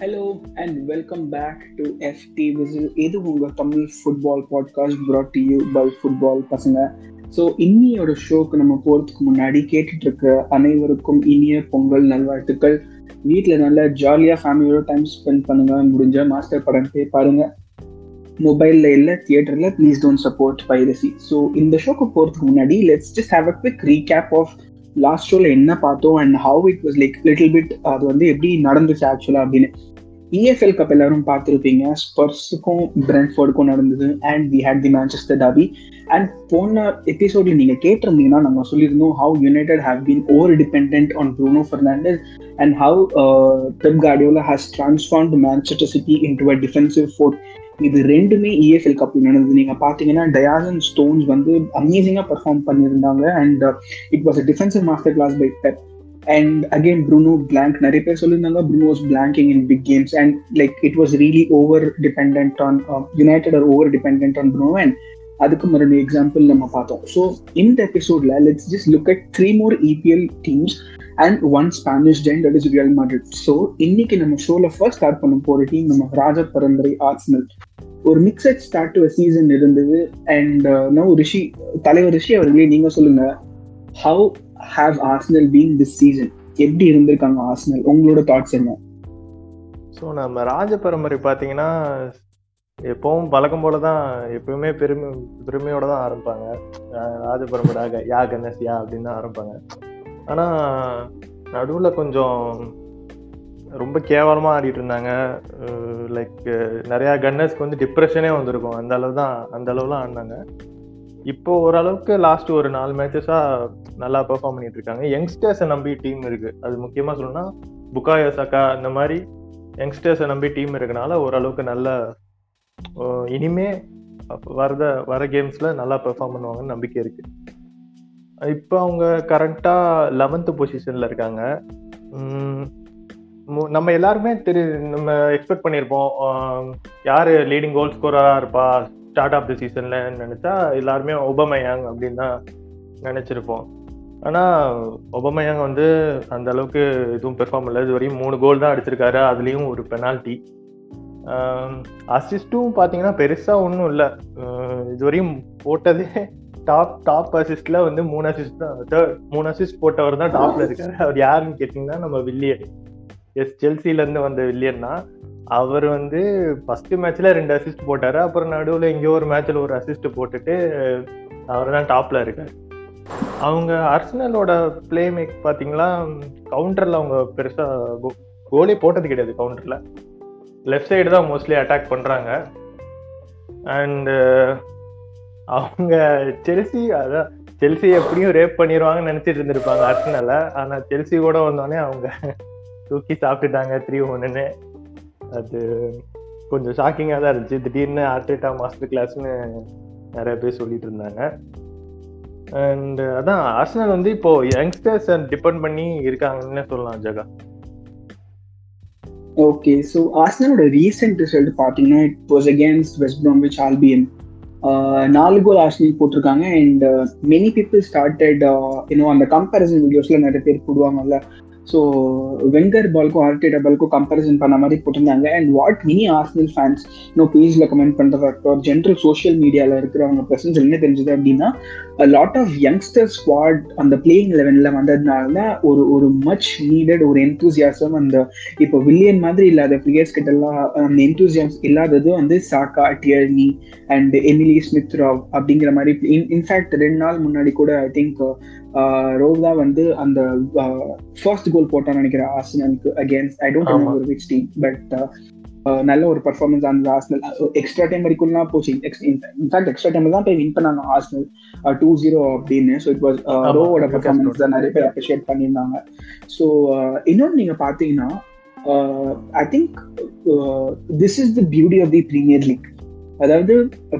Hello and welcome back to FT whistle இது உங்கள் Tamil football podcast brought to you by football பசங்க so இன்னியோட ஷோக்கு நம்ம போகிறதுக்கு முன்னாடி கேட்டுட்டு இருக்கிற அனைவருக்கும் இனிய பொங்கல் நல்வாழ்த்துக்கள். வீட்டில் நல்லா ஜாலியாக ஃபேமிலியோட டைம் ஸ்பெண்ட் பண்ணுங்க. முடிஞ்ச மாஸ்டர் படம் போய் பாருங்க. மொபைலில் இல்லை தியேட்டரில் please don't support piracy so இந்த ஷோக்கு போகிறதுக்கு முன்னாடி let's just have a quick recap of last ஷோல என்ன பார்த்தோம் and how it was like little bit அது வந்து எப்படி நடந்துச்சு ஆக்சுவலா அப்படின்னு. இஎஃப்எல் கப் எல்லாரும் பார்த்துருப்பீங்க. ஸ்பர்ஸுக்கும் பிரென்ஃபோர்டுக்கும் நடந்தது. And we had the Manchester derby and போன எபிசோட்ல நீங்க கேட்டிருந்தீங்கன்னா நம்ம சொல்லியிருந்தோம் how United have been over depend on Bruno Fernandes and how Pep Guardiola has transformed Manchester City into a defensive fort இது ரெண்டுமே இஎஃப்எல் கப் நடந்தது. நீங்க பாத்தீங்கன்னா டயாசன் ஸ்டோன்ஸ் வந்து அமேசிங்கா பெர்ஃபார்ம் பண்ணியிருந்தாங்க. And it was a defensive master class by Pep and again Bruno blank நிறைய பேர் சொல்லியிருந்தாங்க Bruno's blanking in big games and like it was really over depend on United are over depend on Bruno and அதுக்கு மறுபடியும் example நம்ம பார்த்தோம். So இந்த எபிசோட்ல let's just look at three more EPL teams and one Spanish giant that is Real Madrid so இன்னைக்கு நம்ம ஷோல first start பண்ண போற டீம் நம்ம ராஜ பரம்பரை ஆர்ஸ்னல் ஒரு மிக்சட் ஸ்டார்ட் டு சீசன் இருந்தது. அண்ட் நோ ரிஷி தலைவர் ரிஷி அவர்களே நீங்க சொல்லுங்க. How have Arsenal been this season எப்படி இருந்திருக்காங்க ஆர்சனல் உங்களோட தாட்ஸ் என்ன? ஸோ நம்ம ராஜ பரம்பரை பார்த்தீங்கன்னா எப்பவும் பழக்கம் போல தான் எப்பவுமே பெருமை பெருமையோட தான் ஆரம்பிப்பாங்க. ராஜ பரம்பரை யா கணேஷ் யா அப்படின்னு தான் ஆரம்பிப்பாங்க. ஆனால் நடுவில் கொஞ்சம் ரொம்ப கேவலமாக ஆடிட்டு இருந்தாங்க. லைக் நிறையா கன்னர்ஸ்க்கு வந்து டிப்ரெஷனே வந்திருக்கும். அந்த அளவு தான் அந்த அளவுலாம் ஆடினாங்க. இப்போ ஓரளவுக்கு லாஸ்ட் ஒரு நாலு மேட்சஸாக நல்லா பெர்ஃபார்ம் பண்ணிட்டு இருக்காங்க. யங்ஸ்டர்ஸை நம்பி டீம் இருக்கு. அது முக்கியமாக சொல்லணும்னா புக்காயோ சக்கா இந்த மாதிரி யங்ஸ்டர்ஸை நம்பி டீம் இருக்கனால ஓரளவுக்கு நல்ல இனிமே வரத வர கேம்ஸில் நல்லா பெர்ஃபார்ம் பண்ணுவாங்கன்னு நம்பிக்கை இருக்கு. இப்போ அவங்க கரண்ட்டாக லெவன்த்து பொசிஷனில் இருக்காங்க. நம்ம எல்லாருமே திரு நம்ம எக்ஸ்பெக்ட் பண்ணியிருப்போம் யார் லீடிங் கோல் ஸ்கோரராக இருப்பா? ஸ்டார்ட் ஆஃப் த சீசன்ல நினைச்சா எல்லாருமே ஒபமயாங் அப்படின்னு தான் நினைச்சிருப்போம். ஆனால் ஒபமயாங் வந்து அந்த அளவுக்கு எதுவும் பெர்ஃபார்ம் இல்லை. இது வரையும் மூணு கோல் தான் அடிச்சிருக்காரு. அதுலேயும் ஒரு பெனால்ட்டி அசிஸ்ட்டும் பார்த்தீங்கன்னா பெருசாக ஒன்றும் இல்லை. இதுவரையும் போட்டதே டாப் டாப் அசிஸ்ட்ல வந்து மூணு அசிஸ்ட் தான். தேர்ட் மூணு அசிஸ்ட் போட்டவர் தான் டாப்ல இருக்காரு. அவர் யாருன்னு கேட்டிங்கன்னா நம்ம வில்லியன். எஸ் செல்சிலேருந்து வந்த வில்லியன் தான். அவர் வந்து ஃபர்ஸ்ட் மேட்ச்ல ரெண்டு அசிஸ்ட் போட்டாரு. அப்புறம் நடுவில் எங்கேயோ ஒரு மேட்ச்ல ஒரு அசிஸ்ட் போட்டுட்டு அவர் தான் டாப்ல இருக்காரு. அவங்க அர்சனலோட பிளே மேக் பார்த்தீங்களா கவுண்டர்ல அவங்க பெருசா கோலே போட்டது கிடையாது கவுண்டர்ல லெஃப்ட் சைடு தான் மோஸ்ட்லி அட்டாக் பண்றாங்க. அண்டு அவங்க செல்சி அதான் செல்சி எப்படியும் ரேப் பண்ணிடுவாங்கன்னு நினைச்சிட்டு இருந்திருப்பாங்க அர்சனல ஆனா செல்சி கூட வந்தோடனே அவங்க தூக்கி சாப்பிட்டுட்டாங்க த்ரீ ஒன்னுன்னு அது கொஞ்சம் ஷாக்கிங்காக தான் இருந்துச்சு. திடீர்னு ஆர்டேட்டா மாஸ்டர் கிளாஸ்னு நிறைய பேர் சொல்லிட்டு இருந்தாங்க. அண்ட் அதான் ஆர்சனல் வந்து இப்போ யங்ஸ்டர்ஸ் டிபெண்ட் பண்ணி இருக்காங்கன்னு சொல்லலாம் ஜகா ஓகே ஸோ ஆர்சனலோட ரீசெண்ட் ரிசல்ட் பார்த்தீங்கன்னா it was against West Bromwich Albion நாலு கோல் ஆர்சனல் போட்டிருக்காங்க. அண்ட் மெனி பீப்புள் ஸ்டார்டட் இன்னும் அந்த கம்பேரிசன் வீடியோஸ்ல நிறைய பேர் போடுவாங்கல்ல. ஸோ வெங்கர் பால்க்கும் ஆர்டேட்டா பால்க்கும் கம்பேரிசன் பண்ண மாதிரி போட்டிருந்தாங்க. And what many Arsenal fans இன்னும் பேஜில் கமெண்ட் பண்ணுறதா இருக்கட்டும் ஜென்ரல் சோஷியல் மீடியாவில் இருக்கிறவங்க பிரசன்ஸ் என்ன தெரிஞ்சது அப்படின்னா லாட் ஆஃப் யங்ஸ்டர் ஸ்குவாட் அந்த பிளேயிங் லெவனில் வந்ததுனால தான் ஒரு ஒரு மச் நீடட் ஒரு என்தூசியாசம் அந்த இப்போ வில்லியன் மாதிரி இல்லாத பிளேயர்ஸ் கிட்ட எல்லாம் அந்த என்தூசியாஸ் இல்லாதது வந்து சாக்கா டியர்னி அண்ட் எமிலி ஸ்மித்ராவ் அப்படிங்கிற மாதிரி இன்ஃபேக்ட் ரெண்டு நாள் முன்னாடி கூட ஐ திங்க் ரோவ்தா வந்து அந்த ஃபர்ஸ்ட் கோல் போட்டான்னு நினைக்கிறேன் ஆர்சனலுக்கு against I don't remember which team but நல்ல ஒரு பர்ஃபார்மன்ஸ் அந்த ஆர்சனல் எக்ஸ்ட்ரா டைம் வரைக்கும்லாம் போச்சு. இன்ஃபேக்ட் எக்ஸ்ட்ரா டைம் தான் போய் வின் பண்ணாங்க ஆர்சனல் டூ ஜீரோ அப்படின்னு. ஸோ இட் வாஸ் ரோவோட பர்ஃபார்மன்ஸ் தான் நிறைய பேர் அப்ரிஷியேட் பண்ணியிருந்தாங்க. ஸோ இன்னொன்று நீங்க பார்த்தீங்கன்னா I think this is the beauty of the Premier League அதாவது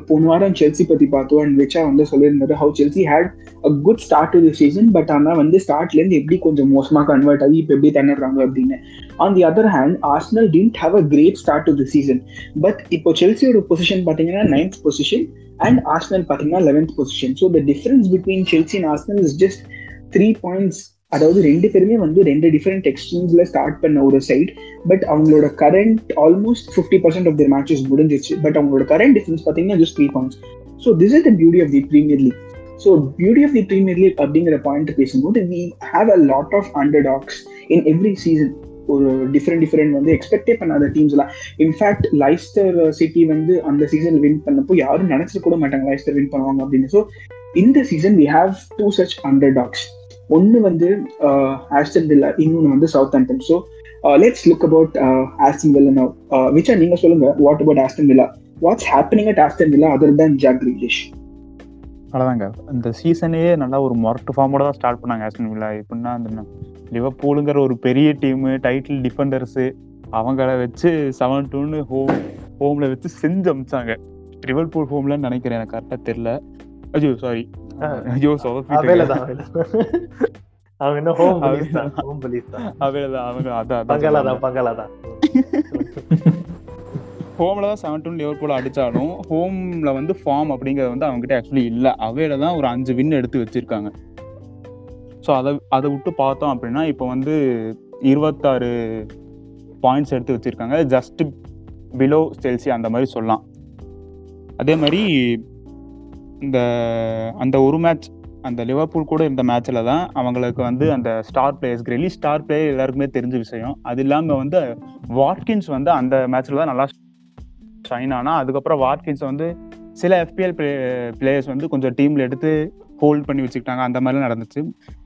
போன வாரம் செல்சி பத்தி பார்த்தோம் அண்ட் விச்சா வந்து சொல்லியிருந்தாரு how Chelsea had a good start to the season but ஆனால் வந்து ஸ்டார்ட்ல இருந்து எப்படி கொஞ்சம் மோசமாக கன்வெர்ட் ஆகி இப்போ எப்படி தண்ணிடுறாங்க அப்படின்னு. On the other hand Arsenal didn't have a great start to the season but இப்போ செல்சியோட பொசிஷன் பார்த்தீங்கன்னா நைன்த் பொசிஷன் அண்ட் ஆர்ஸ்னல் பார்த்தீங்கன்னா eleventh position so the difference between Chelsea and Arsenal is just three points அதாவது ரெண்டு பேருமே வந்து ரெண்டு different எக்ஸ்ட்ரீம்ஸ்ல start பண்ண ஒரு சைட் பட் அவங்களோட current almost fifty percent of their matches முடிஞ்சிச்சு பட் அவங்களோட கரண்ட் டிஃபரன்ஸ் பார்த்தீங்கன்னா just three points so this is the beauty of the Premier League so beauty of the Premier League அப்படிங்கிற point பேசும்போது we have a lot of underdogs in every season ஒரு different different வந்து எக்ஸ்பெக்டே பண்ணாத டீம்ஸ்லாம் in fact Leicester city வந்து அந்த season win பண்ணப்போ யாரும் நினைச்சிட்டு கூட மாட்டாங்க லைஸ்டர் வின் பண்ணுவாங்க அப்படின்னு. ஸோ இந்த season we have two such underdogs ஒன்று வந்து ஆஸ்டன் வில்லா இன்னொன்று வந்து Southampton so let's look about Aston Villa now Vicha நீங்க சொல்லுங்க what about Aston Villa what's happening at Aston Villa other than Jack Grealish அவ்வளோதாங்க இந்த சீசனையே நல்லா ஒரு மொரட்டு ஃபார்மோட தான் ஸ்டார்ட் பண்ணாங்க ஆஸ்டன் வில்லா எப்படின்னா அந்த லிவர்பூலுங்கிற ஒரு பெரிய டீமு டைட்டில் டிஃபெண்டர்ஸு அவங்கள வச்சு செவன் டூன்னு ஹோம் ஹோமில் வச்சு செஞ்சு அமிச்சாங்க. லிவர்பூல் ஹோம்லன்னு நினைக்கிறேன் எனக்கு கரெக்டாக தெரில ஐயோ சாரி ஐயோ தான் அவங்க என்ன ஹோம் போலீஸ் தான் ஹோம் போலீஸ் தான். அவேல தான் அவங்க அதான் பங்களா தான் பங்களா தான் ஹோம்ல தான் செவன் டூ லிவர்பூல் அடிச்சாலும் ஹோம்ல வந்து ஃபார்ம் அப்படிங்கிறது வந்து அவங்ககிட்ட ஆக்சுவலி இல்லை. அவையில தான் ஒரு அஞ்சு வின் எடுத்து வச்சிருக்காங்க. ஸோ அதை அதை விட்டு பார்த்தோம் அப்படின்னா இப்போ வந்து இருபத்தாறு பாயிண்ட்ஸ் எடுத்து வச்சிருக்காங்க. ஜஸ்ட் பிலோ செல்சி அந்த மாதிரி சொல்லலாம். அதே மாதிரி இந்த அந்த ஒரு மேட்ச் அந்த லிவர்பூல் கூட இருந்த மேட்ச்சில் தான் அவங்களுக்கு வந்து அந்த star players Grealish star player எல்லாருக்குமே தெரிஞ்ச விஷயம். அது இல்லாமல் வந்து வாட்கின்ஸ் வந்து அந்த மேட்ச்சில் தான் நல்லா ஷைன் ஆனால் அதுக்கப்புறம் வாட்கின்ஸ் வந்து சில எஃபிஎல் பிளே பிளேயர்ஸ் வந்து கொஞ்சம் டீமில் எடுத்து ஹோல்ட் பண்ணி வச்சுக்கிட்டாங்க. அந்த மாதிரிலாம் நடந்துச்சு.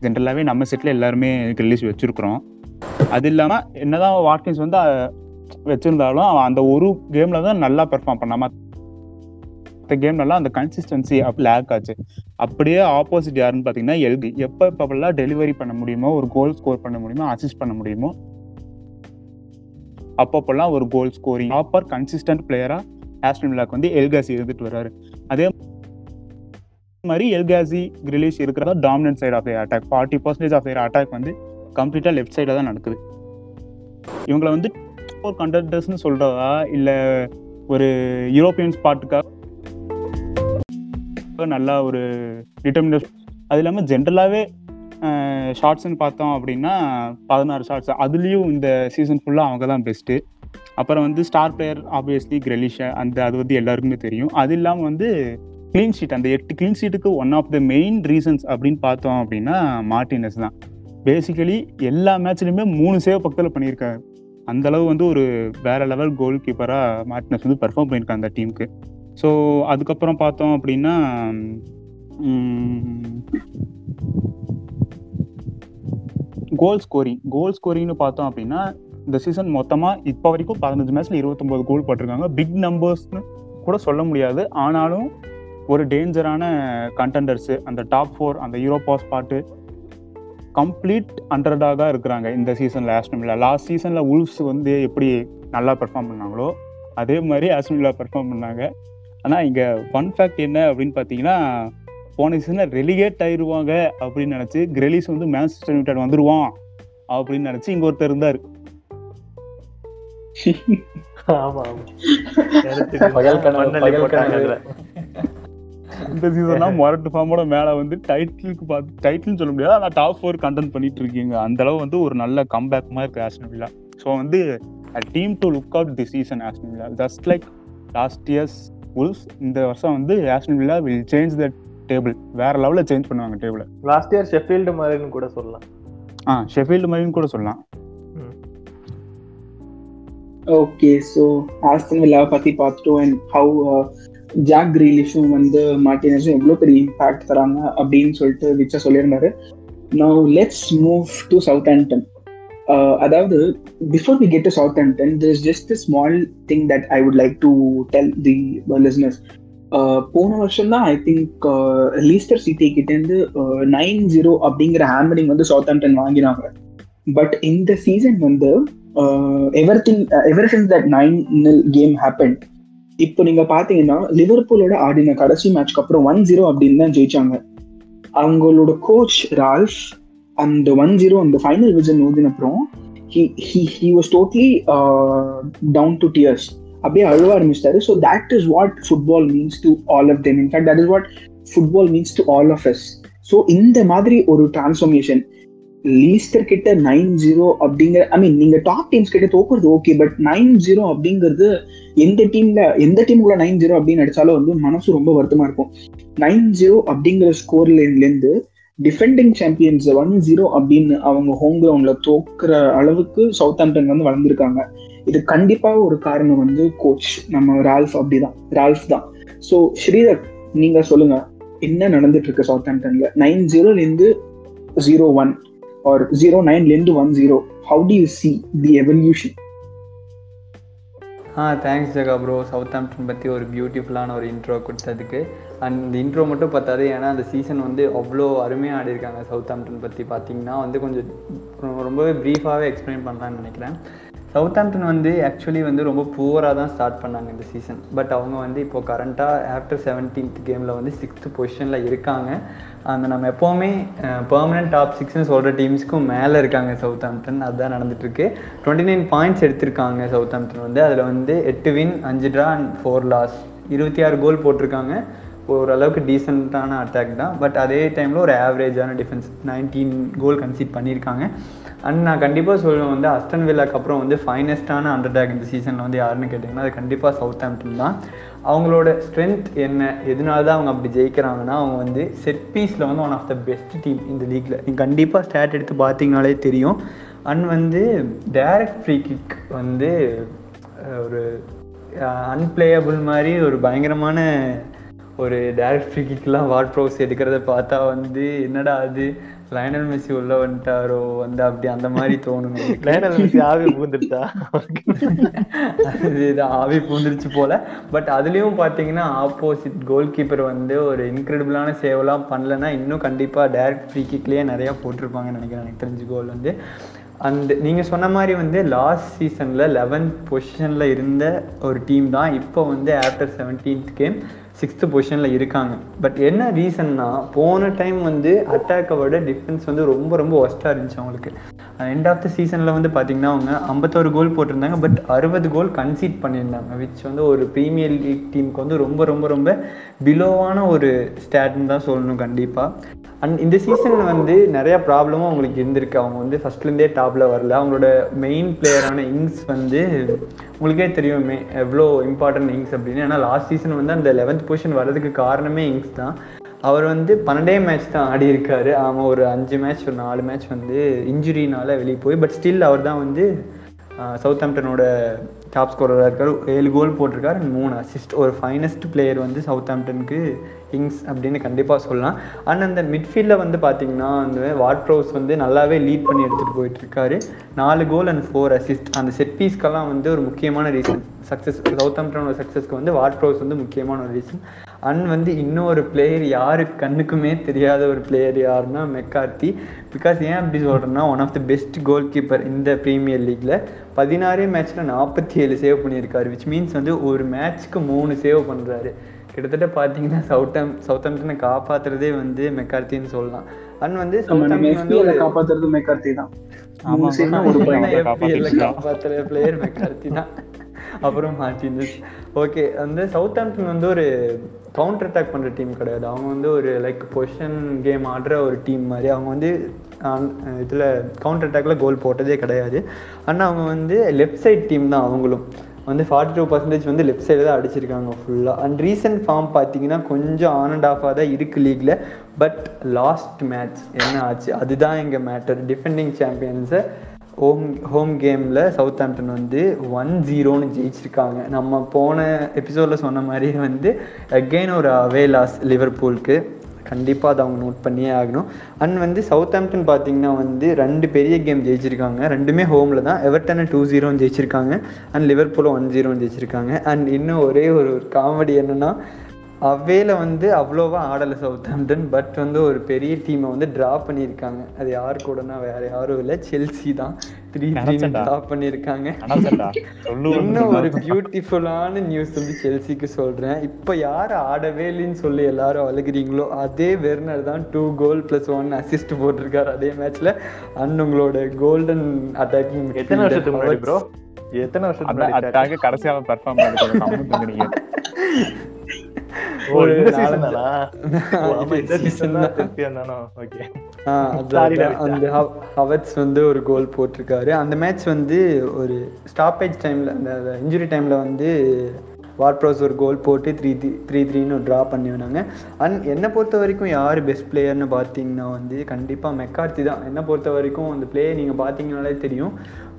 ஜென்ரலாகவே நம்ம செட்டில் எல்லாருமே ரிலீஸ் வச்சுருக்குறோம். அது இல்லாமல் என்னதான் வாட்கின்ஸ் வந்து வச்சுருந்தாலும் அவன் அந்த ஒரு கேமில் தான் நல்லா பெர்ஃபார்ம் பண்ணாமல் மற்ற கேம்லலாம் அந்த கன்சிஸ்டன்சி அப் லேக் ஆச்சு. அப்படியே ஆப்போசிட் யாருன்னு பார்த்தீங்கன்னா எல்கி எப்போ எப்பப்பெல்லாம் டெலிவரி பண்ண முடியுமோ ஒரு கோல் ஸ்கோர் பண்ண முடியுமோ அசிஸ்ட் பண்ண முடியுமோ அப்பப்பெல்லாம் ஒரு கோல் ஸ்கோரிங் ப்ராப்பர் கன்சிஸ்டன்ட் பிளேயராக ஆஸ்டன் வில்லாக்கு வந்து எல்காசி இருந்துட்டு வர்றாரு. அதே மாதிரி எல்காசி கிரிலிஷ் இருக்கிறதா dominant side of attack forty percentage of attack வந்து கம்ப்ளீட்டாக லெஃப்ட் சைடில் தான் நடக்குது. இவங்களை வந்து ஃபோர் கண்டக்டர்ஸ்னு சொல்கிறதா இல்லை ஒரு யூரோப்பியன் ஸ்பாட்டுக்காக நல்லா ஒரு டிட்டர்மினஸ் அது இல்லாமல் ஜென்ரலாகவே ஷார்ட்ஸ்ன்னு பார்த்தோம் அப்படின்னா பதினாறு ஷார்ட்ஸ் அதுலேயும் இந்த சீசன் ஃபுல்லாக அவங்க தான் பெஸ்ட்டு அப்புறம் வந்து ஸ்டார் பிளேயர் ஆப்வியஸ்லி கிரெலிஷா அந்த அது வந்து எல்லாருக்குமே தெரியும். அது இல்லாமல் வந்து க்ளீன் ஷீட் அந்த எட்டு clean ஷீட்டுக்கு one of the main reasons அப்படின்னு பார்த்தோம் அப்படின்னா மார்டினஸ் தான். பேசிக்கலி எல்லா மேட்ச்லையுமே மூணு சேவ் பக்கத்தில் பண்ணியிருக்காரு. அந்தளவு வந்து ஒரு வேற லெவல் கோல் கீப்பராக மார்டினஸ் வந்து பெர்ஃபார்ம் பண்ணியிருக்காங்க அந்த டீமுக்கு ஸோ அதுக்கப்புறம் பார்த்தோம் அப்படின்னா கோல் ஸ்கோரிங் கோல் ஸ்கோரிங்னு பார்த்தோம் அப்படின்னா இந்த சீசன் மொத்தமாக இப்போ வரைக்கும் பதினஞ்சு மேட்ச்சில் இருபத்தொம்போது கோல் போட்டிருக்காங்க. பிக் நம்பர்ஸ்னு கூட சொல்ல முடியாது. ஆனாலும் ஒரு டேஞ்சரான கண்டெண்டர்ஸு அந்த டாப் ஃபோர் அந்த யூரோப்பா ஸ்பாட்டு கம்ப்ளீட் அண்டர்டாக இருக்கிறாங்க இந்த சீசனில் ஆஸ்டமில்லா லாஸ்ட் சீசனில் உல்ஃப்ஸ் வந்து எப்படி நல்லா பெர்ஃபார்ம் பண்ணாங்களோ அதே மாதிரி ஆஸ்டமில்லா பெர்ஃபார்ம் பண்ணாங்க. ஆனால் இங்கே ஃபன் ஃபேக்ட் என்ன அப்படின்னு பார்த்தீங்கன்னா போன சீசனில் ரெலிகேட் ஆயிடுவாங்க அப்படின்னு நினச்சி கிரெலிஸ் வந்து மேன்செஸ்டர் யுனைடெட் வந்துருவான் அப்படின்னு நினச்சி இங்கே ஒருத்தர் இருந்தார். இந்த சீசன்னா மொரட்டு ஃபார்மோட மேல வந்து டைட்டிலுக்கு பார்த்து டைட்டில்னு சொல்ல முடியாது ஆனால் டாப் ஃபோர் கண்டென்ட் பண்ணிட்டு இருக்கீங்க. அந்த அளவு வந்து ஒரு நல்ல கம்பேக் மாதிரி இருக்கு ஆஸ்டன் வில்லா ஸோ வந்து team to look out the season Aston Villa just like last years Wolves இந்த வருஷம் வந்து Aston Villa will change the table வேற லெவலில் சேஞ்ச் பண்ணுவாங்க டேபிள் லாஸ்ட் இயர் ஷெஃபீல்டு மாதிரின்னு கூட சொல்லலாம். ஆ ஷெஃபீல்டு மாதிரின்னு கூட சொல்லலாம். ஓகே ஸோ ஆஸ்டன் வில்லாவை பற்றி பார்த்துட்டோம் அண்ட் ஹவு ஜாக் கிரீலிஷும் வந்து மார்டினஸும் எவ்வளோ பெரிய இம்பாக்ட் தராங்க அப்படின்னு சொல்லிட்டு விச்சா சொல்லியிருந்தாரு. Now let's move to Southampton Uh, அதாவது before we get to Southampton this just a small thing that I would like to tell the listeners போன வருஷம் தான் ஐ திங்க் லீஸ்டர் சிட்டி கிட்டேருந்து நைன் ஜீரோ அப்படிங்கிற ஹேமரிங் வந்து Southampton வாங்கினாங்க. But இந்த season வந்து everything ever since that nine game happen இப்போ நீங்க பார்த்தீங்கன்னா லிவர்பூலோட ஆடின கடைசி மேட்ச்க்கு அப்புறம் ஒன் ஜீரோ அப்படின்னு தான் ஜெயிச்சாங்க. அவங்களோட கோச் ரால்ஃப் அந்த ஒன் ஜீரோ அந்த ஃபைனல் விஜன் ஊதின அப்புறம் he was totally down to tears அப்படியே அழுவ ஆரம்பிச்சிட்டாரு. So that is what football means to all of them in fact that is what football means to all of us so இந்த மாதிரி ஒரு டிரான்ஸ்ஃபர்மேஷன் லீஸ்டர் கிட்ட நைன் ஜீரோ அப்படிங்கிற I mean நீங்க top teams கிட்ட தோக்குறது ஓகே பட் நைன் ஜீரோ அப்படிங்கிறது எந்த டீம்ல எந்த டீமுக்குள்ள நைன் ஜீரோ அப்படின்னு நினைச்சாலும் வந்து மனசு ரொம்ப வருத்தமா இருக்கும். நைன் ஜீரோ அப்படிங்கிற score defending champions one zero அப்படின்னு அவங்க ஹோம் கிரவுண்ட்ல தோக்குற அளவுக்கு சவுத் ஆம்டன் வந்து வளர்ந்துருக்காங்க. இது கண்டிப்பா ஒரு காரணம் வந்து கோச் நம்ம ரால்ஃப் அப்படிதான். ரால்ஃப் தான். ஸோ ஸ்ரீதர் நீங்க சொல்லுங்க. என்ன நடந்துட்டு இருக்கு சவுத் ஆம்டன்ல நைன் ஜீரோல இருந்து ஜீரோ ஒன் ஆர் ஜீரோ நைன்ல இருந்து one zero how do you see the evolution ah thanks Jaga bro Southampton பற்றி ஒரு பியூட்டிஃபுல்லான ஒரு இன்ட்ரோ கொடுத்ததுக்கு. அண்ட் இந்த இன்ட்ரோ மட்டும் பார்த்தாரு ஏன்னா அந்த சீசன் வந்து அவ்வளோ அருமையாக ஆடி இருக்காங்க சவுத் ஆம்டன் பற்றி பார்த்தீங்கன்னா வந்து கொஞ்சம் ரொம்பவே ப்ரீஃபாகவே எக்ஸ்பிளைன் பண்ணலான்னு நினைக்கிறேன். சவுத் ஆம்டன் வந்து ஆக்சுவலி வந்து ரொம்ப புவராக தான் ஸ்டார்ட் பண்ணாங்க இந்த சீசன் பட் அவங்க வந்து இப்போ கரண்ட்டாக ஆஃப்டர் செவன்டீன்த் கேமில் வந்து சிக்ஸ்த்து பொசிஷனில் இருக்காங்க. அந்த நம்ம எப்போவுமே பெர்மனன்ட் டாப் சிக்ஸ்னு சொல்கிற டீம்ஸ்க்கும் மேலே இருக்காங்க சவுத் ஆம்டன் அதுதான் நடந்துட்டுருக்கு. டுவெண்ட்டி நைன் பாயிண்ட்ஸ் எடுத்திருக்காங்க சவுத் ஆம்டன் வந்து. அதில் வந்து எட்டு வின் அஞ்சு ட்ரா அண்ட் ஃபோர் லாஸ் இருபத்தி ஆறு கோல் போட்டிருக்காங்க. ஓரளவுக்கு டீசெண்டான அட்டாக் தான். பட் அதே டைமில் ஒரு ஆவரேஜான டிஃபென்ஸ் நைன்டீன் கோல் கன்சீட் பண்ணியிருக்காங்க. அண்ட் நான் கண்டிப்பாக சொல்லுவேன் வந்து அஸ்டன் வில்லாக்கு அப்புறம் வந்து ஃபைனஸ்டான அட்டாக் இந்த சீசனில் வந்து யாருன்னு கேட்டிங்கன்னா அது கண்டிப்பாக சவுத் ஆம்டன் தான். அவங்களோட ஸ்ட்ரென்த் என்ன? எதனால தான் அவங்க அப்படி ஜெயிக்கிறாங்கன்னா அவங்க வந்து செட் பீஸில் வந்து one of the best team இந்த லீக்கில் நீங்கள் கண்டிப்பாக ஸ்டாட் எடுத்து பார்த்தீங்கனாலே தெரியும். அண்ட் வந்து டேரக்ட் ஃப்ரீ கிக் வந்து ஒரு அன்பிளேயபிள் மாதிரி ஒரு பயங்கரமான ஒரு டேரக்ட் ஃப்ரீ கிக்லாம் வாட் ப்ரோஸ் எடுக்கிறத பார்த்தா வந்து என்னடா அது? லைனல் மெஸ்ஸி உள்ள வந்துட்டாரோ? வந்து அப்படி அந்த மாதிரி தோணும். லைனல் மெஸ்ஸி ஆவி பூந்துருச்சா அது ஆவி பூந்துருச்சு போல. பட் அதுலேயும் பார்த்தீங்கன்னா ஆப்போசிட் கோல் கீப்பர் வந்து ஒரு இன்க்ரெடிபிளான சேவெல்லாம் பண்ணலன்னா இன்னும் கண்டிப்பாக டேரக்ட் ஃப்ரீ கிக்லேயே நிறையா போட்டிருப்பாங்கன்னு நினைக்கிறேன் எனக்கு தெரிஞ்சு கோல் வந்து. அந்த நீங்கள் சொன்ன மாதிரி வந்து லாஸ்ட் சீசனில் லெவன்த் பொசிஷனில் இருந்த ஒரு டீம் தான். இப்போ வந்து ஆஃப்டர் செவன்டீன்த் கேம் சிக்ஸ்த்து பொசிஷனில் இருக்காங்க. பட் என்ன ரீசன்னா போன டைம் வந்து அட்டாக்கை விட டிஃபென்ஸ் வந்து ரொம்ப ரொம்ப ஒஸ்ட்டாக இருந்துச்சு அவங்களுக்கு. எண்ட் ஆஃப் த சீசனில் வந்து பார்த்தீங்கன்னா அவங்க ஐம்பத்தோரு கோல் போட்டிருந்தாங்க பட் அறுபது கோல் கன்சீட் பண்ணியிருந்தாங்க விச் வந்து ஒரு ப்ரீமியர் லீக் டீமுக்கு வந்து ரொம்ப ரொம்ப ரொம்ப பிலோவான ஒரு ஸ்டாட்னு தான் சொல்லணும் கண்டிப்பாக அண்ட் இந்த சீசனில் வந்து நிறையா ப்ராப்ளமும் அவங்களுக்கு இருந்திருக்கு. அவங்க வந்து ஃபஸ்ட்லேருந்தே டாப்பில் வரல. அவங்களோட மெயின் பிளேயரான இங்ஸ் வந்து உங்களுக்கே தெரியுமே எவ்வளோ இம்பார்ட்டன்ட் இங்ஸ் அப்படின்னு. ஏன்னா லாஸ்ட் சீசன் வந்து அந்த லெவன்த் பொசிஷன் வர்றதுக்கு காரணமே இங்ஸ் தான். அவர் வந்து பன்னெண்டே மேட்ச் தான் ஆடி இருக்காரு. ஒரு அஞ்சு மேட்ச் ஒரு நாலு மேட்ச் வந்து இன்ஜுரினால வெளியே போய் பட் ஸ்டில் அவர் தான் வந்து சவுத் ஆம்டனோட டாப் ஸ்கோரராக இருக்கார். ஏழு கோல் போட்டிருக்காரு அண்ட் மூணு அசிஸ்ட் ஒரு ஃபைனஸ்ட் பிளேயர் வந்து சவுத் ஆம்டனுக்கு கிங்ஸ் அப்படின்னு கண்டிப்பாக சொல்லலாம். அண்ட் அந்த மிட்ஃபீல்டில் வந்து பார்த்தீங்கன்னா அந்த வாட்ரோஸ் வந்து நல்லாவே லீட் பண்ணி எடுத்துகிட்டு போயிட்டுருக்காரு. நாலு கோல் அண்ட் ஃபோர் அசிஸ்ட் அந்த செட் பீஸ்க்கெல்லாம் வந்து ஒரு முக்கியமான ரீசன் சக்ஸஸ் சவுத் ஆம்டனோட சக்ஸஸ்க்கு வந்து வாட்ரோஸ் வந்து முக்கியமான ஒரு ரீசன் அண்ட் வந்து இன்னொரு பிளேயர் யாருக்கு கண்ணுக்குமே தெரியாத ஒரு பிளேயர் யாருன்னா மெக்கார்த்தி. பிகாஸ் ஏன் அப்படி சொல்கிறேன்னா one of the best goalkeeper இந்த ப்ரீமியர் லீக்கில் பதினாறே மேட்ச்சில் நாற்பத்தி ஏழு சேவ் பண்ணியிருக்காரு விச் மீன்ஸ் வந்து ஒரு மேட்ச்க்கு மூணு சேவ் பண்ணுறாரு கிட்டத்தட்ட பார்த்தீங்கன்னா சவுத் ஆம் சவுத் ஆம்டனை காப்பாற்றுறதே வந்து மெக்கார்த்தின்னு சொல்லலாம். அண்ட் வந்து சவுத் ஆம்டன் வந்து காப்பாத்துறது மெக்கார்த்தி தான். காப்பாற்றுற பிளேயர் மெக்கார்த்தி தான். அப்புறம் மார்டினஸ் ஓகே வந்து சவுத் ஆம்டன் வந்து ஒரு கவுண்டர் அட்டாக் பண்ணுற டீம் கிடையாது. அவங்க வந்து ஒரு லைக் பொசிஷன் கேம் ஆடுற ஒரு டீம் மாதிரி. அவங்க வந்து இதில் கவுண்டர் அட்டாக்ல கோல் போட்டதே கிடையாது. ஆனால் அவங்க வந்து லெஃப்ட் சைட் டீம் தான் அவங்களும். வந்து ஃபார்ட்டி டூ பர்சன்டேஜ் வந்து லெஃப்ட் சைடு தான் அடிச்சிருக்காங்க ஃபுல்லாக அண்ட் ரீசெண்ட் ஃபார்ம் பார்த்தீங்கன்னா கொஞ்சம் ஆன் அண்ட் ஆஃபாக தான் இருக்குது லீக்கில் பட் லாஸ்ட் மேட்ச் என்ன ஆச்சு? அதுதான் எங்கள் மேட்டர் டிஃபெண்டிங் சாம்பியன்ஸை ஹோம் ஹோம் கேமில் சவுத் ஆம்டன் வந்து ஒன் ஜீரோன்னு ஜெயிச்சிருக்காங்க. நம்ம போன எபிசோடில் சொன்ன மாதிரி வந்து அகெயின் ஒரு அவே லாஸ் லிவர்பூலுக்கு. கண்டிப்பாக அதை அவங்க நோட் பண்ணியே ஆகணும். அண்ட் வந்து சவுத் ஆம்டன் பார்த்தீங்கன்னா வந்து ரெண்டு பெரிய கேம் ஜெயிச்சிருக்காங்க. ரெண்டுமே ஹோமில் தான். எவர்டனை டூ ஜீரோன்னு ஜெயிச்சிருக்காங்க. அண்ட் லிவர்பூலும் ஒன் ஜீரோன்னு ஜெயிச்சிருக்காங்க. அண்ட் இன்னும் ஒரே ஒரு காமெடி என்னென்னா அவ்வேல வந்து அவ்வளோவா ஆடலை சவுத் ஆம்டன் பட் வந்து ஒரு பெரிய டீமை வந்து ட்ரா பண்ணியிருக்காங்க. அது யார் கூடனா வேற யாரும் இல்லை. செல்சி தான். த்ரீ த்ரீ ட்ரா பண்ணியிருக்காங்க. இன்னும் ஒரு பியூட்டிஃபுல்லான நியூஸ் வந்து செல்சிக்கு சொல்கிறேன் இப்போ யார் ஆடவே இல்லைன்னு சொல்லி எல்லாரும் அழுகிறீங்களோ அதே வெர்னர் தான் two goal plus one assist போட்டிருக்காரு அதே மேட்ச்சில் அண்ட் உங்களோட கோல்டன் அட்டாக்கிங் எத்தனை வருஷத்துக்கு முன்னாடி ப்ரோ எத்தனை வருஷத்துக்கு கடைசியாக பெர்ஃபார்ம் பண்ணி அந்த வந்து ஒரு கோல் போட்டிருக்காரு. அந்த மேட்ச் வந்து ஒரு ஸ்டாப்பேஜ் டைமில் அந்த இன்ஜுரி டைமில் வந்து வார்ப்ரோஸ் ஒரு கோல் போட்டு த்ரீ த்ரீ த்ரீ த்ரீன்னு ட்ரா பண்ணிவினாங்க அண்ட் என்னை பொறுத்த வரைக்கும் யார் பெஸ்ட் பிளேயர்னு பார்த்தீங்கன்னா வந்து கண்டிப்பாக மெக்கார்த்தி தான். என்னை பொறுத்த வரைக்கும் அந்த பிளே நீங்கள் பார்த்தீங்கனாலே தெரியும்.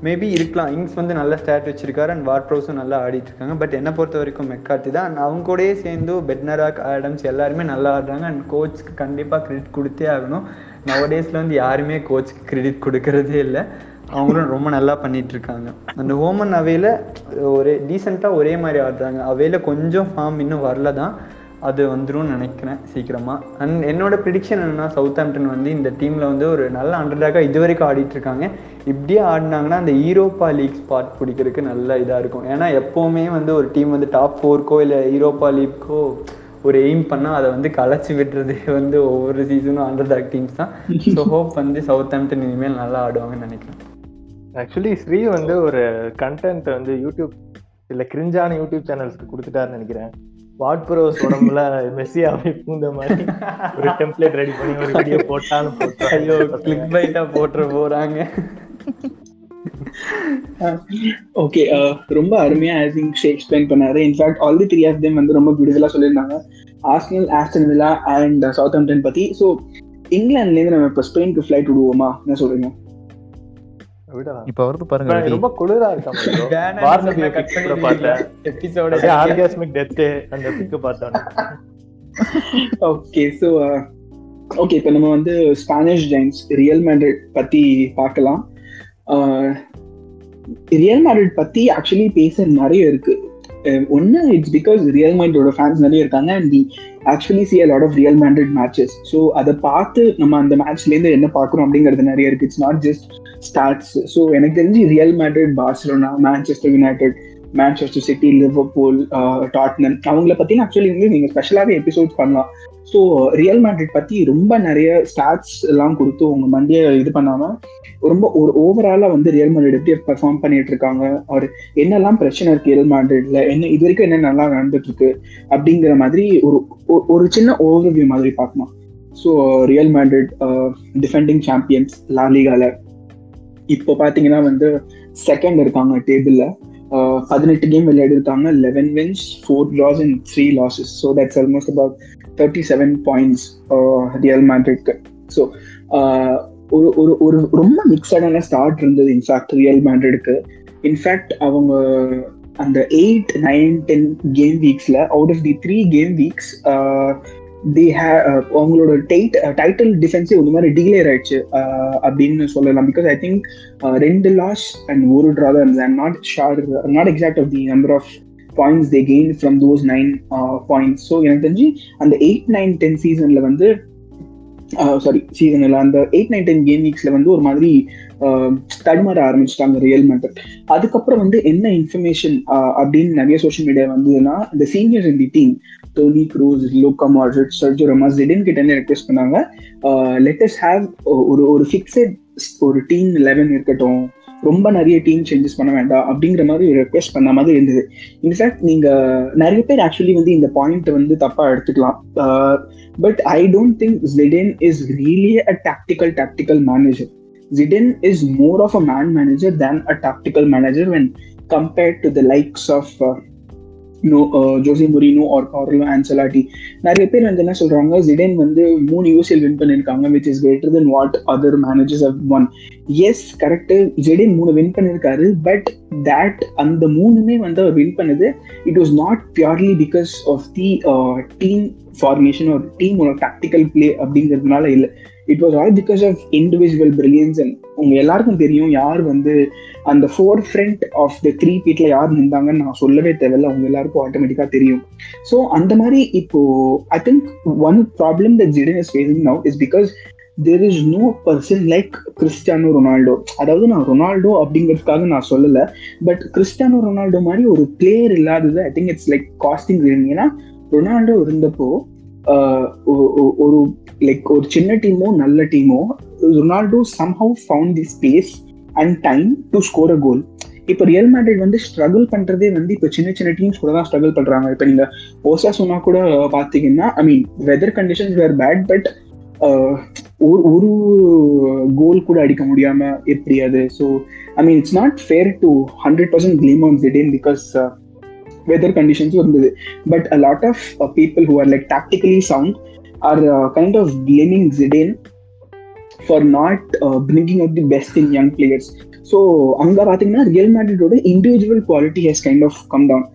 மேபி இருக்கலாம். இங்ஸ் வந்து நல்ல ஸ்டாட் வச்சிருக்காரு அண்ட் வார்ப்ரோஸும் நல்லா ஆடிட்டு இருக்காங்க. பட் என்னை பொறுத்த வரைக்கும் மெக்கார்த்தி தான். அண்ட் அவங்க கூடயே சேர்ந்து பெட்னராக் ஆடம்ஸ் எல்லாருமே நல்லா ஆடுறாங்க. அண்ட் கோச்சுக்கு கண்டிப்பாக கிரெடிட் கொடுத்தே ஆகணும். நவடேஸில் வந்து யாருமே கோச்சுக்கு கிரெடிட் கொடுக்கறதே இல்லை. அவங்களும் ரொம்ப நல்லா பண்ணிட்டு இருக்காங்க. அந்த ஹோமன் அவையில் ஒரே டீசெண்டாக ஒரே மாதிரி ஆடுறாங்க. அவையில் கொஞ்சம் ஃபார்ம் இன்னும் வரல தான். அது வந்துரும்னு நினைக்கிறேன் சீக்கிரமாக அண்ட் என்னோட ப்ரிடிக்ஷன் என்னன்னா சவுத் ஆம்டன் வந்து இந்த டீமில் வந்து ஒரு நல்ல அண்டர்டாக்காக இது வரைக்கும் ஆடிட்டு இருக்காங்க. இப்படியே ஆடினாங்கன்னா அந்த ஈரோப்பா லீக் ஸ்பாட் பிடிக்கிறதுக்கு நல்ல இதாக இருக்கும். ஏன்னா எப்போவுமே வந்து ஒரு டீம் வந்து டாப் ஃபோர்க்கோ இல்லை ஈரோப்பா லீக்கோ ஒரு எய்ம் பண்ணால் அதை வந்து களைச்சி விடுறதே வந்து ஒவ்வொரு சீசனும் அண்டர்டாக் டீம்ஸ் தான். ஸோ ஹோப் வந்து சவுத் ஆம்டன் இனிமேல் நல்லா ஆடுவாங்கன்னு நினைக்கிறேன். ஆக்சுவலி ஸ்ரீ வந்து ஒரு கண்டென்ட் வந்து யூடியூப் இல்ல கிரிஞ்சான யூடியூப் சேனல்ஸ்க்கு கொடுத்துட்டாருன்னு நினைக்கிறேன். வாட் ப்ரோஸ் உடம்புல மெஸ்ஸியாவே பூந்த மாதிரி ஒரு டெம்ப்ளேட் ரெடி பண்ணி ஒரு வீடியோ போட்டாலும் ஐயோ கிளிக் பைட்டாக போட்டுற போகிறாங்க ஓகே ரொம்ப அருமையா ஐ திங்க் எக்ஸ்பிளைன் பண்ணாரு. In fact all the three of them வந்து ரொம்ப பியூட்டிஃபுல்லா சொல்லியிருந்தாங்க. Arsenal Aston Villa and Southampton பத்தி. ஸோ இங்கிலாந்துல இருந்து நம்ம இப்போ ஸ்பெயினுக்கு ஃபிளைட் விடுவோமா? என்ன சொல்றீங்க? இப்ப வருது பாருங்க. ரொம்ப குளிரா இருக்கா ஆர்காஸ்மிக் டெத் அந்த பார்த்தோம் ஓகே ஸோ ஓகே இப்போ நம்ம வந்து ஸ்பானிஷ் ஜெயின்ஸ் ரியல் மேட்ரிட் பத்தி பார்க்கலாம். ரியல் மேட்ரிட் பத்தி ஆக்சுவலி பேச நிறைய இருக்கு. ஒன்று இட்ஸ் பிகாஸ் ரியல் மைண்டோட ஃபேன்ஸ் நிறைய இருக்காங்க and the actually see a lot of Real Madrid matches so அதை பார்த்து நம்ம அந்த மேட்ச்லேருந்து என்ன பார்க்குறோம் அப்படிங்கிறது நிறைய இருக்கு. It's not just starts so எனக்கு தெரிஞ்சு Real Madrid Barcelona Manchester United Manchester City Liverpool Tottenham அவங்கள பத்தி ஆக்சுவலி வந்து நீங்க ஸ்பெஷலாகவே எபிசோட்ஸ் பண்ணலாம். ஸோ ரியல் மேட்ரிட் பத்தி ரொம்ப நிறைய ஸ்டாட்ஸ் எல்லாம் கொடுத்து உங்கள் மண்டியை இது பண்ணாம ரொம்ப ஒரு ஓவராலாக வந்து ரியல் மேட்ரிட் எப்படி பெர்ஃபார்ம் பண்ணிட்டு இருக்காங்க அவர் என்னெல்லாம் பிரச்சனை இருக்கு ரியல் மேட்ரிட்ல என்ன இது வரைக்கும் என்ன நல்லா நடந்துட்டு இருக்கு அப்படிங்கிற மாதிரி ஒரு ஒரு- ஒரு சின்ன ஓவர்வியூ மாதிரி பார்க்கலாம். So Real Madrid defending champions லாலிகாவில் இப்போ பாத்தீங்கன்னா வந்து செகண்ட் இருக்காங்க டேபிள்ல பதினெட்டு கேம் விளையாடி இருக்காங்க eleven wins four draws and three losses so that's almost about thirty seven points Real மேட்ரிட்க்கு so ஒரு ஒரு ஒரு ரொம்ப மிக்சடான ஸ்டார்ட் இருந்தது இன்ஃபேக்ட் ரியல் மேட்ரிட்க்கு இன்ஃபேக்ட் அவங்க அந்த eight nine ten game வீக்ஸ்ல out of the three game weeks the hey uh, அவங்களோட டைட் டைட்டில் டிஃபென்ஸே ஒரு மாதிரி டிக்ளேர் ஆயிடுச்சு. Uh, அப்படின்னு சொல்லலாம். பிகாஸ் ஐ திங்க் ரெண்டு லாஸ் அண்ட் ஒரு ட்ரா தான் இருந்தது. Not sure not exact of the number of points they gain from those nine points so எனக்கு தெரிஞ்சு அந்த எயிட் நைன் டென் சீசன்ல வந்து சாரி சீசன்ல அந்த எயிட் நைன் டென் கேம் வீக்ஸில் வந்து ஒரு மாதிரி தடுமாற ஆரம்பிச்சிட்டாங்க ரியல் மேட்டர் அதுக்கப்புறம் வந்து என்ன இன்ஃபர்மேஷன் அப்படின்னு நிறைய சோஷியல் மீடியா வந்ததுன்னா இந்த seniors in the team Toni Kroos Luka மார்ஜெட் Sergio Ramos திடீர்னு கிட்ட என்ன ரெக்வெஸ்ட் பண்ணாங்க. லெட்டஸ் ஹேவ் ஒரு ஒரு ஃபிக்ஸட் ஒரு டீம் லெவன் இருக்கட்டும். ரொம்ப நிறைய டீம் சேஞ்சஸ் பண்ண வேண்டாம் அப்படிங்கிற மாதிரி ரெக்வெஸ்ட் பண்ண மாதிரி இருந்தது. இன்ஃபேக்ட் நீங்க நிறைய பேர் ஆக்சுவலி வந்து இந்த பாயிண்ட் வந்து தப்பா எடுத்துக்கலாம். But I don't think Zidane is really a tactical tactical manager Zidane is more of a man manager than a tactical manager when compared to the likes of Jose Mourinho or Carlo Ancelotti நிறைய பேர் வந்து என்ன சொல்றாங்க Zidane வந்து மூணு UCL win பண்ணிருக்காங்க which is greater than what other managers have won yes correct Zidane மூணு win பண்ணிருக்காரு பட் தட் அந்த மூணுமே வந்து அவர் வின் பண்ணது it was not purely because of the team formation ஒரு டீமோட டாக்டிக்கல் பிளே அப்படிங்கிறதுனால இல்லை. It was all because of individual brilliance and உங்க எல்லாருக்கும் தெரியும் யார் வந்து அந்த four front of the three பீட்ல யார் நின்றாங்கன்னு நான் சொல்லவே தேவையில்ல. அவங்க எல்லாருக்கும் ஆட்டோமேட்டிக்கா தெரியும். ஸோ அந்த மாதிரி இப்போ I think one problem the Zidane is facing now is because there is no person like Cristiano Ronaldo அதாவது நான் ரொனால்டோ அப்படிங்கிறதுக்காக நான் சொல்லல. பட் கிறிஸ்டியானோ ரொனால்டோ மாதிரி ஒரு பிளேயர் இல்லாதது I think it's like costing ஏன்னா ரொனால்டோ இருந்தப்போ ஒரு லைக் ஒரு சின்ன டீமோ நல்ல demo Ronaldo somehow found the space and time to score a goal இப்போ ரியல் மேட்ரிட் வந்து ஸ்ட்ரகிள் பண்றதே வந்து இப்போ சின்ன சின்ன டீம்ஸ் கூட தான் ஸ்ட்ரகிள் பண்றாங்க. இப்போ நீங்க ஓசா சொன்னா கூட பார்த்தீங்கன்னா I mean weather conditions were bad but ஒரு ஒரு கோல் கூட அடிக்க முடியாம எப்படி அது? So I mean it's not fair to hundred percent blame on Zidane because weather கண்டிஷன்ஸும் இருந்தது but a lot of people who are like tactically sound are kind of blaming Zidane for not bringing out the best in young players so அங்கே பார்த்தீங்கன்னா Real மேட்ரிடோட individual quality has kind of come down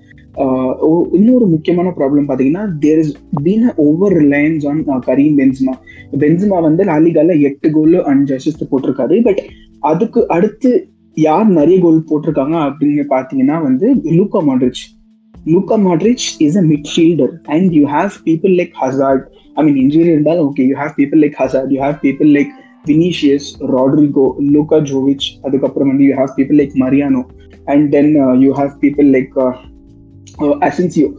இன்னொரு முக்கியமான problem பார்த்தீங்கன்னா there is been over reliance on Karim Benzema Benzema வந்து லாலிகால எட்டு கோல் அஞ்சு assist போட்டிருக்காரு. பட் அதுக்கு அடுத்து யார் நிறைய கோல் போட்டிருக்காங்க அப்படின்னு பார்த்தீங்கன்னா வந்து Luka Modric Luka Modric is a midfielder and you have people like Hazard I mean, injury and done. Okay, you have people like Hazard, you have people like Vinicius, Rodrigo, Luka Jovic, Adukapramandi, you have people like Mariano, and then uh, you have people like uh, uh, Asensio.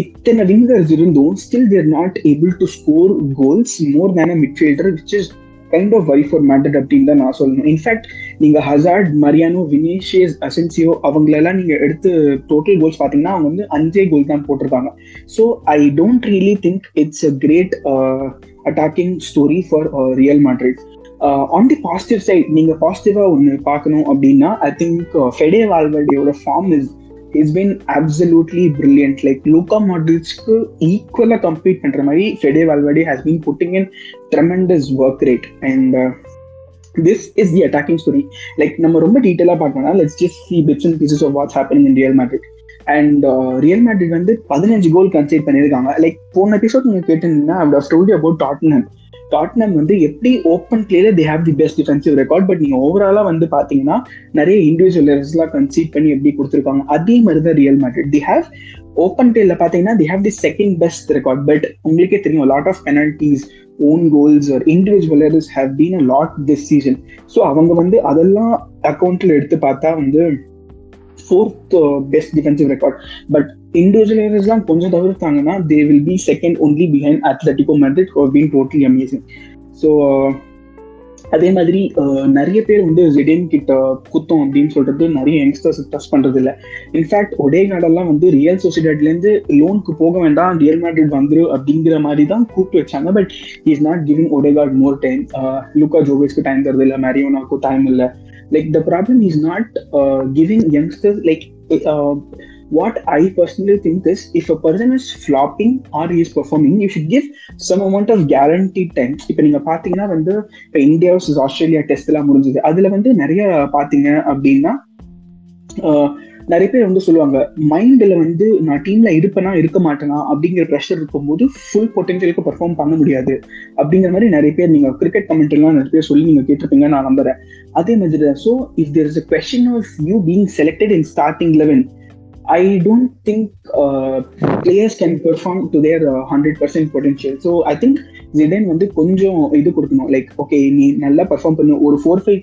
ഇത്തന്നെ wingers still they're not able to score goals more than a midfielder, which is. Kind of why for matter அப்படின்னு தான் நான் சொல்லணும். In fact நீங்க hazard Mariano வினேஷியஸ் Asensio அவங்களெல்லாம் நீங்க எடுத்து total goals பாத்தீங்கன்னா அவங்க வந்து அஞ்சே கோல் தான் போட்டிருக்காங்க. So I don't really think it's a great attacking story for Real Madrid on the positive side நீங்க பாசிட்டிவா ஒன்று பார்க்கணும் அப்படின்னா I think Fede வால்வர்டியோட form is is been absolutely brilliant like Luka மாட்ரிட்ஸ்க்கு ஈக்குவலாக கம்பீட் பண்ணுற மாதிரி Fede Valverde has been putting in tremendous work rate and this is the attacking story like நம்ம ரொம்ப டீட்டெயிலாக பார்க்கணும்னா let's just see bits and pieces of what's happening in Real Madrid and Real Madrid வந்து பதினஞ்சு goal concede பண்ணியிருக்காங்க. Like போன episode நீங்கள் கேட்டிருந்தீங்கன்னா I story about Tottenham Tottenham வந்து எப்படி ஓப்பன் பிளேல they have the best defensive record but நீங்க ஓவராலா வந்து பாத்தீங்கன்னா நிறைய இண்டிவிஜுவல் எல்லாம் கன்சீட் பண்ணி எப்படி கொடுத்துருக்காங்க அதே மாதிரி தான் Real Madrid they have open பிளேல பாத்தீங்கன்னா they have the second best record but உங்களுக்கே தெரியும் lot of penalties own goals are individual errors have been a lot this season so அவங்க வந்து அதெல்லாம் அக்கௌண்ட்ல எடுத்து பார்த்தா வந்து fourth best defensive record but individual தான் கொஞ்சம் தவிர்த்தாங்கன்னா they will be second only behind Atletico Madrid have been totally amazing so அதே மாதிரி நிறைய பேர் வந்து ஜிடேன் கிட்ட குத்தம் அப்படின்னு சொல்றது நிறைய யங்ஸ்டர்ஸ் ட்ரஸ்ட் பண்றது இல்லை இன்ஃபேக்ட் ஒடே கார்டெல்லாம் வந்து ரியல் சொசைட்டிலேருந்து லோனுக்கு போக வேண்டாம் ரியல் மேட்ரிட் வந்துரு அப்படிங்கிற மாதிரி தான் கூப்பிட்டு வச்சாங்க. But is not giving Odegaard more time Luka ஜோவேஸ்க்கு time தருது இல்லை மேரியோனாக்கும் டைம் இல்லை. Like the problem is not giving youngsters like what i personally think is if a person is flopping or he is performing you should give some amount of guaranteed time. இப்போ நீங்கள் பார்த்தீங்கன்னா வந்து இப்போ India versus Australia test எல்லாம் முடிஞ்சது. அதில் வந்து நிறைய பார்த்தீங்க அப்படின்னா நிறைய பேர் வந்து சொல்லுவாங்க மைண்டில் வந்து நான் டீமில் இருப்பேனா இருக்க மாட்டேனா? அப்படிங்கிற ப்ரெஷர் இருக்கும்போது ஃபுல் பொட்டென்ஷியலுக்கு பர்ஃபார்ம் பண்ண முடியாது. அப்படிங்கிற மாதிரி நிறைய பேர் நீங்கள் கிரிக்கெட் கமெண்ட்லாம் நிறைய பேர் சொல்லி நீங்கள் கேட்டிருப்பீங்க நான் நம்புறேன். அதே மாதிரி தான். So if there is a question of you being selected in starting eleven I don't think players can perform to their hundred percent potential so I think Zidane வந்து கொஞ்சம் இது கொடுக்கணும். லைக் ஓகே நீ நல்லா பர்ஃபார்ம் பண்ணு. ஒரு four five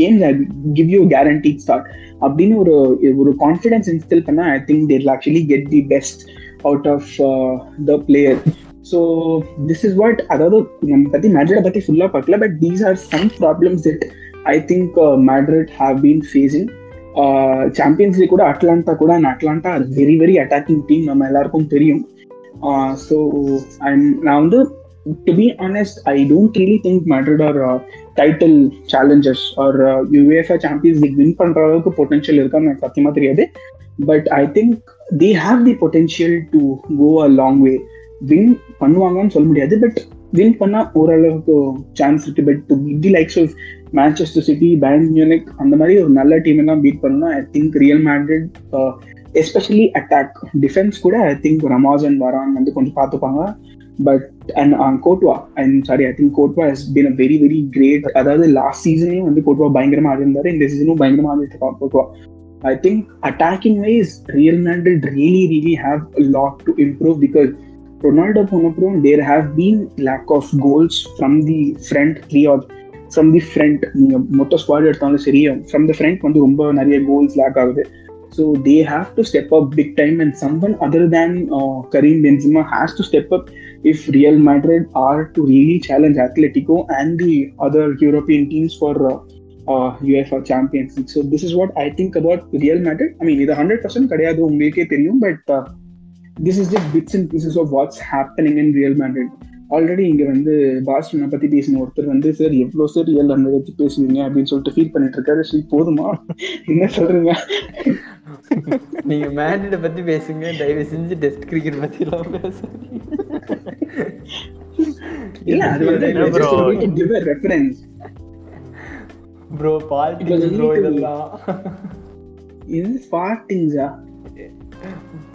games I give you guarantee start அப்படின்னு ஒரு ஒரு கான்ஃபிடன்ஸ் இன்ஸ்டில் பண்ணா I think there actually get the best out of the player so this is what அதாவது நம்ம பத்தி மேட்ரிட பத்தி ஃபுல்லா பார்க்கல but these are some problems that I think Madrid have been facing champions league கூட Atalanta கூட and Atalanta very very attacking team நம்ம எல்லாருக்கும் தெரியும். ஸோ அண்ட் நான் வந்து to be honest I don't really think Madrid are title challengers or UEFA champions league win பண்ற அளவுக்கு potential இருக்கான்னு எனக்கு சத்தியமா தெரியாது. But I think they have the potential to go a long way win பண்ணுவாங்கன்னு சொல்ல முடியாது பட் வின் பண்ணா ஓரளவுக்கு சான்ஸ் இருக்கு. But to the likes of Manchester City Bayern Munich அந்த மாதிரி ஒரு நல்ல டீம் எல்லாம் பீட் பண்ணா I think Real Madrid especially attack defence கூட I think Ramos and Varane வந்து கொஞ்சம் பார்த்துப்பாங்க. But and Courtois and sorry I think Courtois has been a very very great அதாவது லாஸ்ட் சீசனையும் வந்து கோட்வா பயங்கரமா ஆடி இருந்தாரு இந்த சீசனும் பயங்கரமா ஆடிட்டு இருக்கான் Courtois I think attacking wise Real Madrid really really have lot to improve because Ronaldo போனப்புறம் there have been lack of goals from the front three or from the front நீங்க மொத்த ஸ்குவாட் எடுத்தாலும் சரி ஃப்ரம் த ஃப்ரண்ட் வந்து ரொம்ப நிறைய goals lack ஆகுது. So they have to step up big time and some one other than Karim Benzema has to step up if Real Madrid are to really challenge Atletico and the other European teams for UEFA champions league so this is what I think about Real Madrid I mean இது hundred percent கிடையாது உங்களுக்கே தெரியும் but this is just bits and pieces of what's happening in Real Madrid already இங்க வந்து பாஸ்டனை பத்தி பேசின ஒருத்தர் வந்து சார் எவ்வளவு சார் ரியல் அந்த பத்தி பேசுவீங்க? அப்படின்னு சொல்லிட்டு ஃபீல் பண்ணிட்டு இருக்காரு. சரி போதுமா? என்ன சொல்றீங்க? நீங்க மேண்டிட பத்தி பேசுங்க. தயவு செஞ்சு டெஸ்ட் கிரிக்கெட் பத்தி எல்லாம் இல்ல அது வந்து ரெஃபரன்ஸ் ப்ரோ வந்து ப்ரோ இதெல்லாம். இது ஸ்பார்ட்டிங்ஸா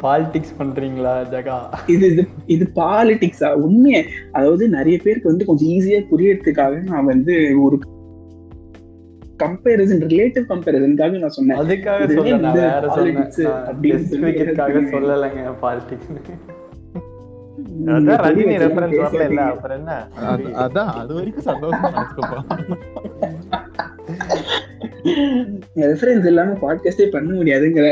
பாலிடிக்ஸ் பண்றீங்களா ஜகா? இது இது இது பாலிடிக்ஸா உண்மையே. அதாவது நிறைய பேருக்கு வந்து கொஞ்சம் ஈஸியா புரியறதுக்காக நான் வந்து ஒரு கம்பேரிசன் ரிலேட்டிவ் கம்பேரிசனுக்காக நான் சொன்னேன். அதுக்காக இதுவே சொல்ல நான் இந்த வேற சொன்னேன். சொல்லலைங்க பாலிடிக்ஸ் அதான் ரஜினி நீங்க ரெஃபரன்ஸ் வரல இல்ல? பேசாதீங்க. அப்புறம் என்ன? அது- அதான் அது வரைக்கும் சந்தோஷமா நினைச்சுக்கப்பா ரெஃபரன்ஸ் இல்லாம பாட்காஸ்டே பண்ண முடியாதுங்கிற.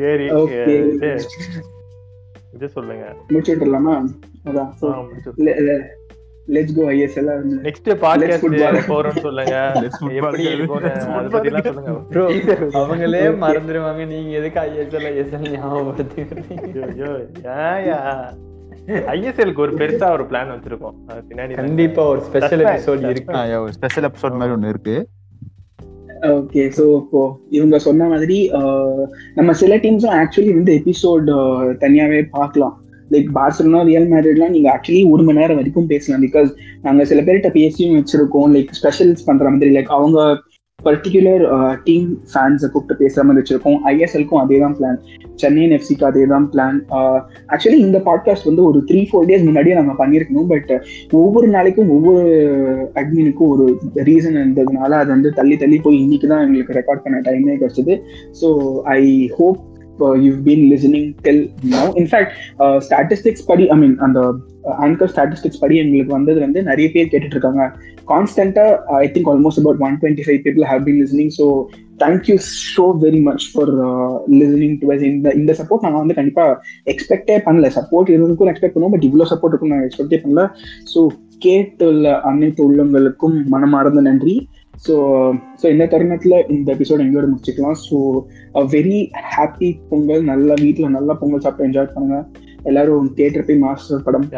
சரி. இது சொல்லுங்க. முடிச்சு விட்டுலாமா அதான் let's go ISL next podcast. போறோம்னு சொல்லுங்க. எப்படி அதை பத்தி எல்லாம் சொல்லுங்க ப்ரோ அவங்களே மறந்துடுவாங்க நீங்க எதுக்கு ஐஎஸ்எல் ஐஎஸ்எல் ஞாபகப்படுத்திக்கிறீங்க? ஐயோ ஏயா ஐஎஸ்எல்க்கு ஒரு பெருசா ஒரு பிளான் வச்சிருக்கோம். அது பின்னாடி கண்டிப்பா ஒரு ஸ்பெஷல் எபிசோட் இருக்கு. ஸ்பெஷல் எபிசோட் மாதிரி ஒண்ணு இருக்கு. ஓகே ஸோ இப்போ இவங்க சொன்ன மாதிரி uh, நம்ம சில டீம்ஸும் ஆக்சுவலி வந்து எபிசோட் தனியாவே பார்க்கலாம். லைக் பார்சலோனா ரியல் மேட்ரிட்லாம் நீங்க ஆக்சுவலி ஒரு மணி நேரம் வரைக்கும் பேசலாம். பிகாஸ் நாங்க சில பேர்கிட்ட பேசியும் வச்சிருக்கோம். லைக் ஸ்பெஷல்ஸ் பண்ற மாதிரி லைக் அவங்க பர்டிகுலர் டீம் ஃபேன்ஸை கூப்பிட்டு பேசாமல் மாதிரி வச்சிருக்கோம் ஐஎஸ்எல்க்கும் அதே தான் பிளான் சென்னையின் எஃப்சிக்கு அதே தான் பிளான் ஆக்சுவலி uh, இந்த பாட்காஸ்ட் வந்து ஒரு த்ரீ ஃபோர் டேஸ் முன்னாடியே நாங்கள் பண்ணியிருக்கணும். பட் uh, ஒவ்வொரு நாளைக்கும் ஒவ்வொரு அட்மினுக்கும் ஒரு ரீசன் இருந்ததுனால அது வந்து தள்ளி தள்ளி போய் இன்னைக்கு தான் எங்களுக்கு ரெக்கார்ட் பண்ண டைமே கிடச்சிது. So I hope you been listening till now in fact statistics படி ஐ மீன் அந்த uh, ஆங்கர் ஸ்டாட்டிஸ்டிக்ஸ் படி எங்களுக்கு வந்தது வந்து நிறைய பேர் கேட்டுட்டு இருக்காங்க கான்ஸ்டன்டா I think almost about one twenty five people have been listening so thank you so very much for listening to இந்த இந்த சப்போர்ட் நாங்கள் வந்து கண்டிப்பாக எக்ஸ்பெக்டே பண்ணல. சப்போர்ட் இருந்ததுக்கும் எக்ஸ்பெக்ட் பண்ணுவோம் பட் இவ்வளோ சப்போர்ட் இருக்கும் நான் எக்ஸ்பெக்டே பண்ணல. ஸோ கேட்டுள்ள அனைத்து உள்ளங்களுக்கும் மனமார்ந்த நன்றி. ஸோ ஸோ இந்த தருணத்தில் இந்த எபிசோட் எங்களோட முடிச்சுக்கலாம்? ஸோ வெரி ஹாப்பி பொங்கல் நல்லா வீட்டில் நல்லா பொங்கல் சாப்பிட்டு என்ஜாய் பண்ணுங்க. எல்லாரும் தியேட்டர் போய் மாஸ்டர் படம்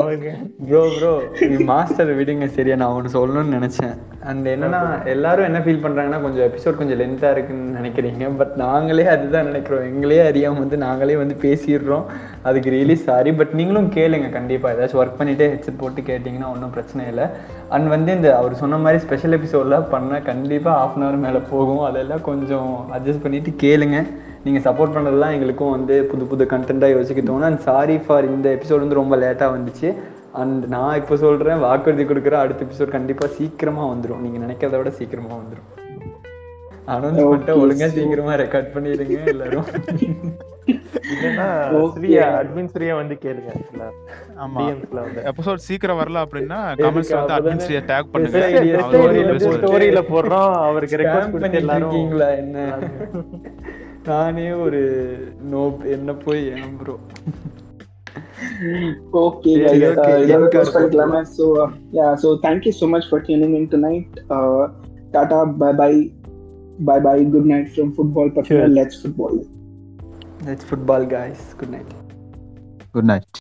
பாருங்க. ப்ரோ ப்ரோ மாஸ்டர் விடுங்க சரியா? நான் ஒன்று சொல்லணும்னு நினைச்சேன். அண்ட் என்னன்னா எல்லாரும் என்ன ஃபீல் பண்றாங்கன்னா கொஞ்சம் எபிசோட் கொஞ்சம் லென்த்தா இருக்குன்னு நினைக்கிறீங்க. பட் நாங்களே அதுதான் நினைக்கிறோம். எங்களே அறியாம வந்து நாங்களே வந்து பேசிடுறோம். அதுக்கு ரியலி சாரி பட் நீங்களும் கேளுங்க கண்டிப்பாக ஏதாச்சும் ஒர்க் பண்ணிட்டே ஹெட்செட் போட்டு கேட்டிங்கன்னா ஒன்றும் பிரச்சனை இல்லை. அண்ட் வந்து இந்த அவர் சொன்ன மாதிரி ஸ்பெஷல் எபிசோடில் பண்ணால் கண்டிப்பாக ஆஃப் அன் ஹவர் மேலே போகும். அதெல்லாம் கொஞ்சம் அட்ஜஸ்ட் பண்ணிட்டு கேளுங்க. நீங்கள் சப்போர்ட் பண்ணதெல்லாம் எங்களுக்கும் வந்து புது புது கண்டென்ட்டாக யோசிக்க தோணும். அண்ட் சாரி ஃபார் இந்த எபிசோடு வந்து ரொம்ப லேட்டாக வந்துச்சு. அண்ட் நான் இப்போ சொல்கிறேன் வாக்குறுதி கொடுக்குற அடுத்த எபிசோட் கண்டிப்பாக சீக்கிரமாக வந்துடும் நீங்கள் நினைக்கிறத விட சீக்கிரமாக வந்துடும் அனௌன்ஸ் பண்ணிட்டு Okay, ஒழுங்கா சீக்கிரமா ரெக்கார்ட் பண்ணிடுங்க எல்லாரும் இல்லைன்னா Okay. ஸ்ரீயா அட்மின் ஸ்ரீயா வந்து கேளுங்க. ஆமா எபிசோட் சீக்கிரம் வரல அப்படின்னா வந்து அட்மின்ஸ்ரியை டேக் பண்ணுங்க ஸ்டோரியில போடுறோம் அவருக்கு எல்லாரும் இருக்கீங்களா என்ன நானே ஒரு நோ என்ன போய் ஏன் bro Okay, Yeah, guys. Uh, Link close ஆ பண்ணிக்கலாமா? So, uh, yeah, so thank you so much for tuning in tonight. Uh, Tata, bye bye. Bye bye. Good night from Football Patna. Let's football. Let's football, guys. Good night. Good night.